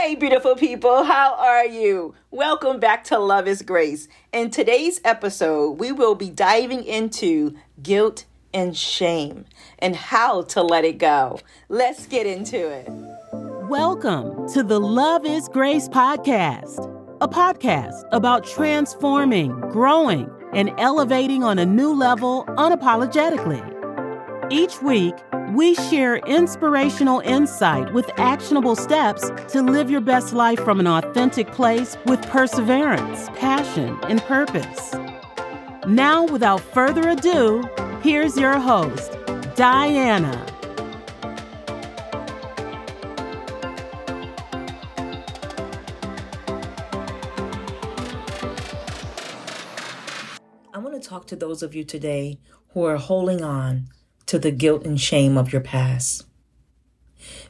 Hey, beautiful people, how are you? Welcome back to Love is Grace. In today's episode, we will be diving into guilt and shame and how to let it go. Let's get into it. Welcome to the Love is Grace podcast, a podcast about transforming, growing, and elevating on a new level unapologetically. Each week, we share inspirational insight with actionable steps to live your best life from an authentic place with perseverance, passion, and purpose. Now, without further ado, here's your host, Diana. I want to talk to those of you today who are holding on to the guilt and shame of your past.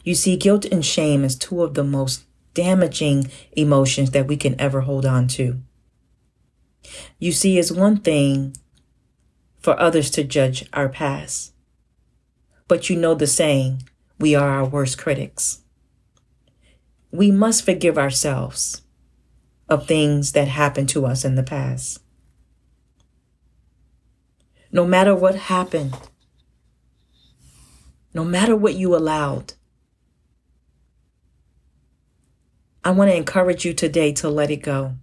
You see, guilt and shame is two of the most damaging emotions that we can ever hold on to. You see, it's one thing for others to judge our past, but you know the saying, we are our worst critics. We must forgive ourselves of things that happened to us in the past. No matter what happened, no matter what you allowed. I want to encourage you today to let it go.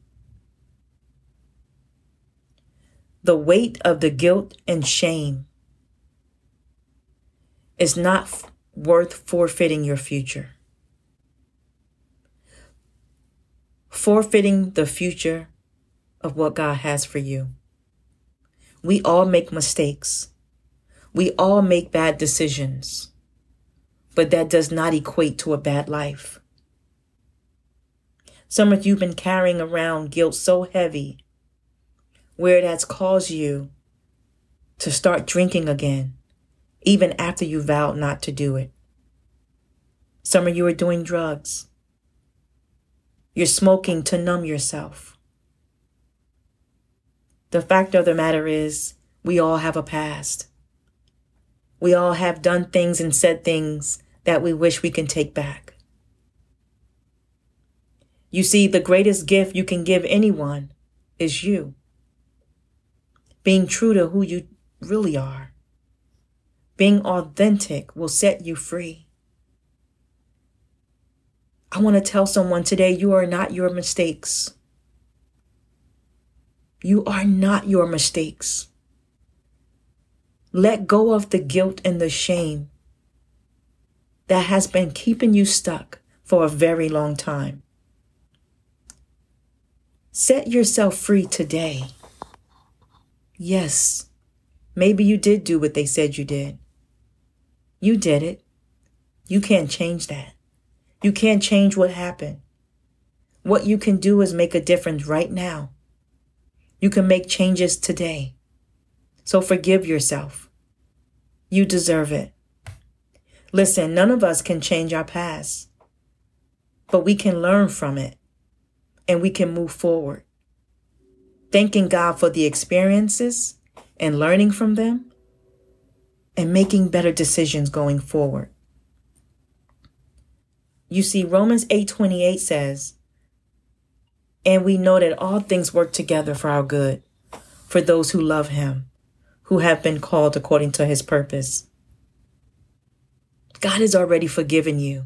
The weight of the guilt and shame is not worth forfeiting your future. Forfeiting the future of what God has for you. We all make mistakes. We all make bad decisions, but that does not equate to a bad life. Some of you have been carrying around guilt so heavy where it has caused you to start drinking again, even after you vowed not to do it. Some of you are doing drugs. You're smoking to numb yourself. The fact of the matter is, we all have a past. We all have done things and said things that we wish we can take back. You see, the greatest gift you can give anyone is you. Being true to who you really are. Being authentic will set you free. I want to tell someone today you are not your mistakes. You are not your mistakes. Let go of the guilt and the shame that has been keeping you stuck for a very long time. Set yourself free today. Yes, maybe you did do what they said you did. You did it. You can't change that. You can't change what happened. What you can do is make a difference right now. You can make changes today. So forgive yourself. You deserve it. Listen, none of us can change our past, but we can learn from it and we can move forward. Thanking God for the experiences and learning from them and making better decisions going forward. You see, Romans 8:28 says, And we know that all things work together for our good, for those who love him who have been called according to his purpose. God has already forgiven you.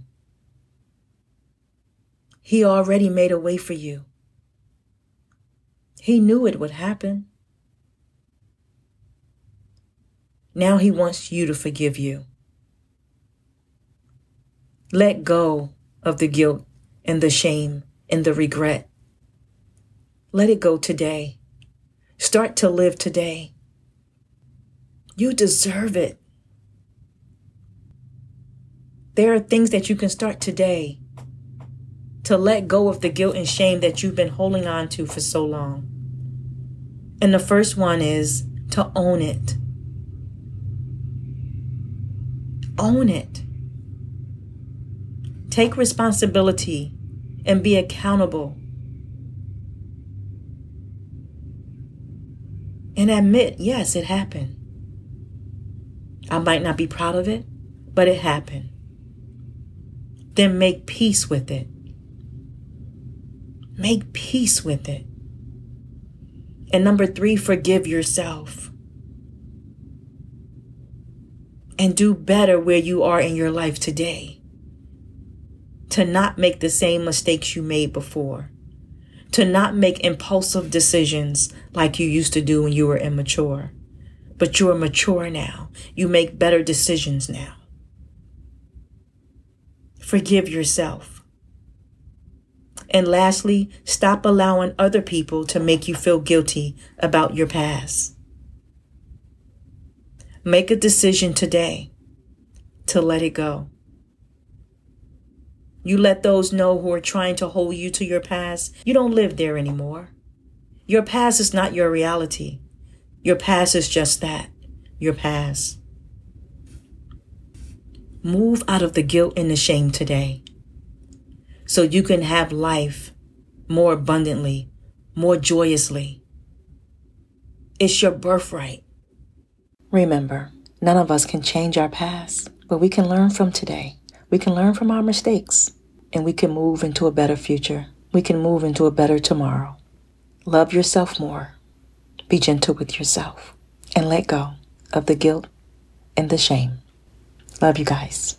He already made a way for you. He knew it would happen. Now he wants you to forgive you. Let go of the guilt and the shame and the regret. Let it go today. Start to live today. You deserve it. There are things that you can start today to let go of the guilt and shame that you've been holding on to for so long. And the first one is to own it. Own it. Take responsibility and be accountable. And admit, yes, it happened. I might not be proud of it, but it happened. Then make peace with it. Make peace with it. And number three, forgive yourself. And do better where you are in your life today. To not make the same mistakes you made before. To not make impulsive decisions like you used to do when you were immature. But you're mature now. You make better decisions now. Forgive yourself. And lastly, stop allowing other people to make you feel guilty about your past. Make a decision today to let it go. You let those know who are trying to hold you to your past, you don't live there anymore. Your past is not your reality. Your past is just that your past. Move out of the guilt and the shame today so you can have life more abundantly, more joyously. It's your birthright. Remember, none of us can change our past, but we can learn from today. We can learn from our mistakes, and we can move into a better future. We can move into a better tomorrow. Love yourself more. Be gentle with yourself and let go of the guilt and the shame. Love you guys.